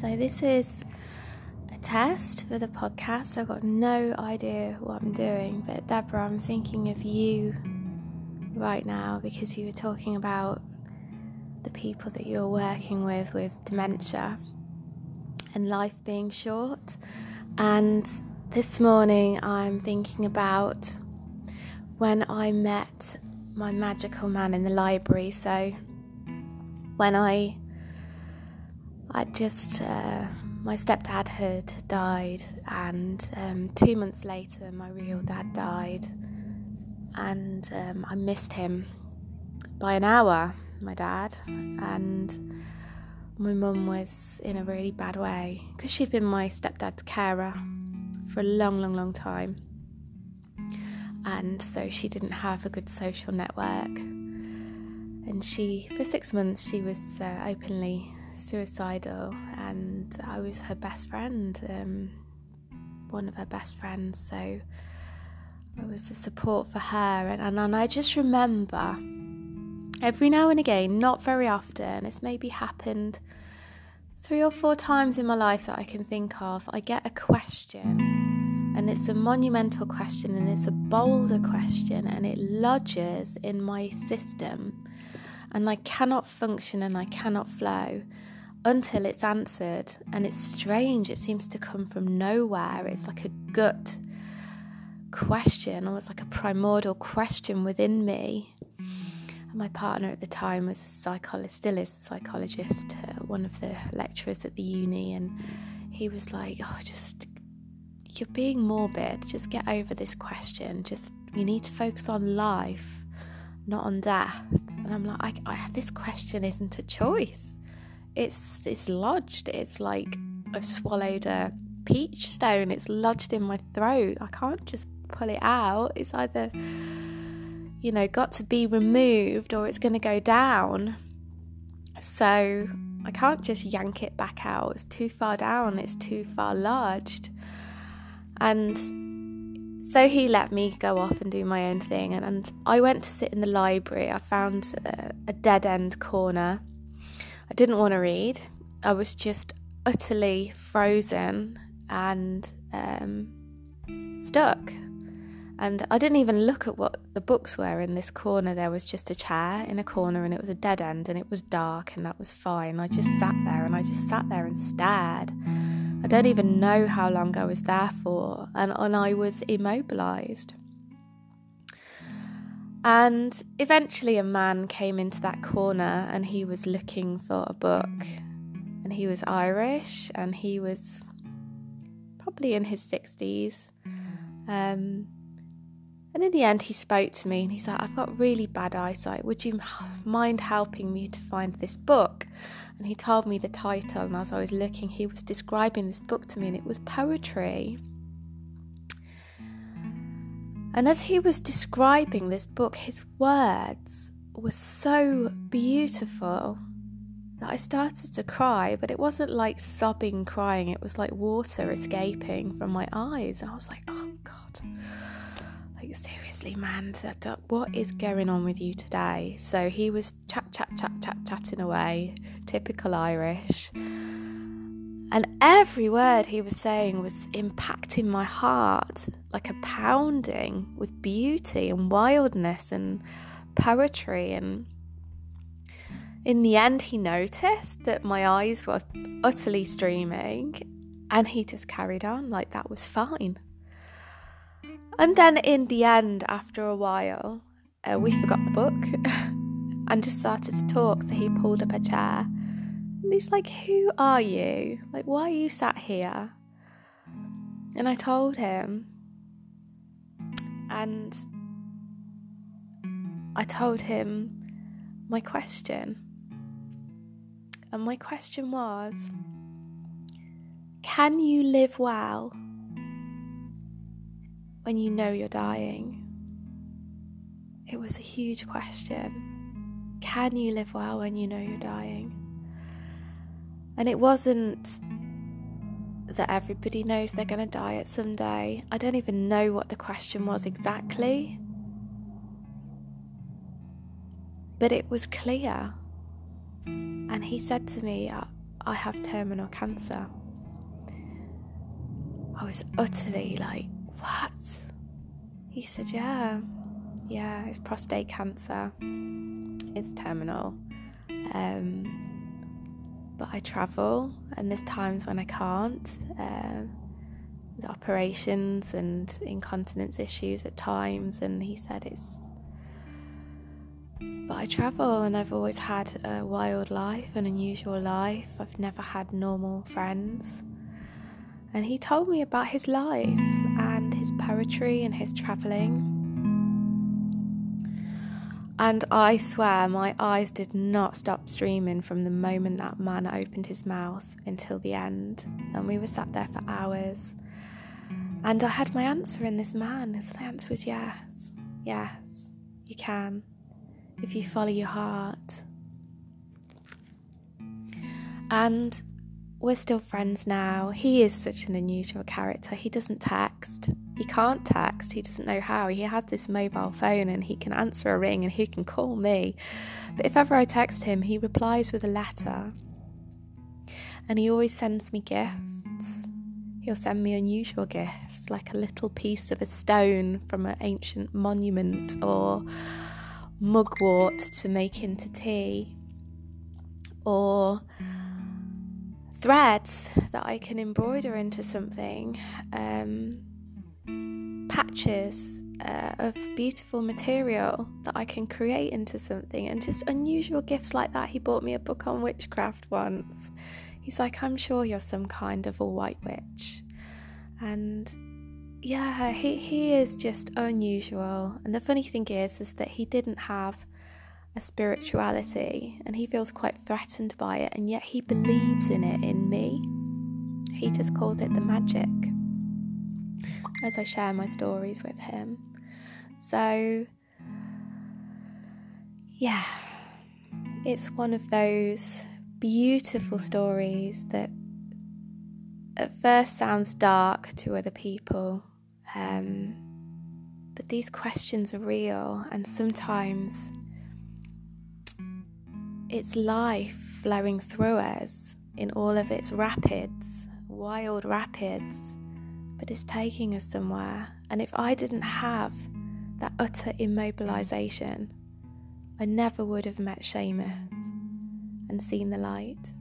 So, this is a test for the podcast. I've got no idea what I'm doing, but Deborah, I'm thinking of you right now because you were talking about the people that you're working with with dementia and life being short. And this morning, I'm thinking about when I met my magical man in the library. So, when I I just uh, my stepdad had died, and um, two months later, my real dad died, and um, I missed him by an hour. My dad and my mum was in a really bad way because she'd been my stepdad's carer for a long, long, long time, and so she didn't have a good social network. And she, for six months, she was uh, openly suicidal, and I was her best friend, um, one of her best friends. So I was a support for her, and, and, and I just remember every now and again, not very often, it's maybe happened three or four times in my life that I can think of, I get a question, and it's a monumental question, and it's a boulder question, and it lodges in my system, and I cannot function and I cannot flow until it's answered. And it's strange, it seems to come from nowhere. It's like a gut question, almost like a primordial question within me. And my partner at the time was a psychologist, still is a psychologist, uh, one of the lecturers at the uni, and he was like, "Oh, just you're being morbid. Just get over this question. Just you need to focus on life, not on death." And I'm like, I, I, "This question isn't a choice it's it's lodged. It's like I've swallowed a peach stone. It's lodged in my throat. I can't just pull it out. It's either you know got to be removed or it's going to go down. So I can't just yank it back out. It's too far down. It's too far lodged. And so he let me go off and do my own thing. And, and I went to sit in the library. I found a, a dead end corner I didn't want to read. I was just utterly frozen and um, stuck. And I didn't even look at what the books were in this corner. There was just a chair in a corner and it was a dead end and it was dark and that was fine. I just sat there and I just sat there and stared. I don't even know how long I was there for and, and I was immobilized. And eventually, a man came into that corner and he was looking for a book. And he was Irish and he was probably in his 60s. Um, and in the end, he spoke to me and he said, I've got really bad eyesight. Would you mind helping me to find this book? And he told me the title. And as I was looking, he was describing this book to me and it was poetry. And as he was describing this book, his words were so beautiful that I started to cry, but it wasn't like sobbing crying, it was like water escaping from my eyes. And I was like, oh God, like seriously, man, what is going on with you today? So he was chat, chat, chat, chat, chatting away, typical Irish. And every word he was saying was impacting my heart like a pounding with beauty and wildness and poetry. And in the end, he noticed that my eyes were utterly streaming and he just carried on like that was fine. And then in the end, after a while, uh, we forgot the book and just started to talk. So he pulled up a chair he's like, Who are you? Like, why are you sat here? And I told him. And I told him my question. And my question was Can you live well when you know you're dying? It was a huge question. Can you live well when you know you're dying? And it wasn't that everybody knows they're going to die at some day. I don't even know what the question was exactly. But it was clear. And he said to me, I have terminal cancer. I was utterly like, What? He said, Yeah, yeah, it's prostate cancer. It's terminal. Um, but I travel, and there's times when I can't. Uh, the operations and incontinence issues at times, and he said it's. But I travel, and I've always had a wild life, an unusual life. I've never had normal friends. And he told me about his life and his poetry and his travelling. And I swear my eyes did not stop streaming from the moment that man opened his mouth until the end. And we were sat there for hours. And I had my answer in this man. His answer was yes, yes, you can, if you follow your heart. And we're still friends now. He is such an unusual character. He doesn't text. He can't text. He doesn't know how. He has this mobile phone and he can answer a ring and he can call me. But if ever I text him, he replies with a letter. And he always sends me gifts. He'll send me unusual gifts, like a little piece of a stone from an ancient monument or mugwort to make into tea. Or threads that I can embroider into something, um, patches uh, of beautiful material that I can create into something, and just unusual gifts like that. He bought me a book on witchcraft once. He's like, I'm sure you're some kind of a white witch. And yeah, he, he is just unusual. And the funny thing is, is that he didn't have a spirituality and he feels quite threatened by it, and yet he believes in it in me. He just calls it the magic as I share my stories with him. So, yeah, it's one of those beautiful stories that at first sounds dark to other people. Um, but these questions are real, and sometimes it's life flowing through us in all of its rapids, wild rapids, but it's taking us somewhere. And if I didn't have that utter immobilization, I never would have met Seamus and seen the light.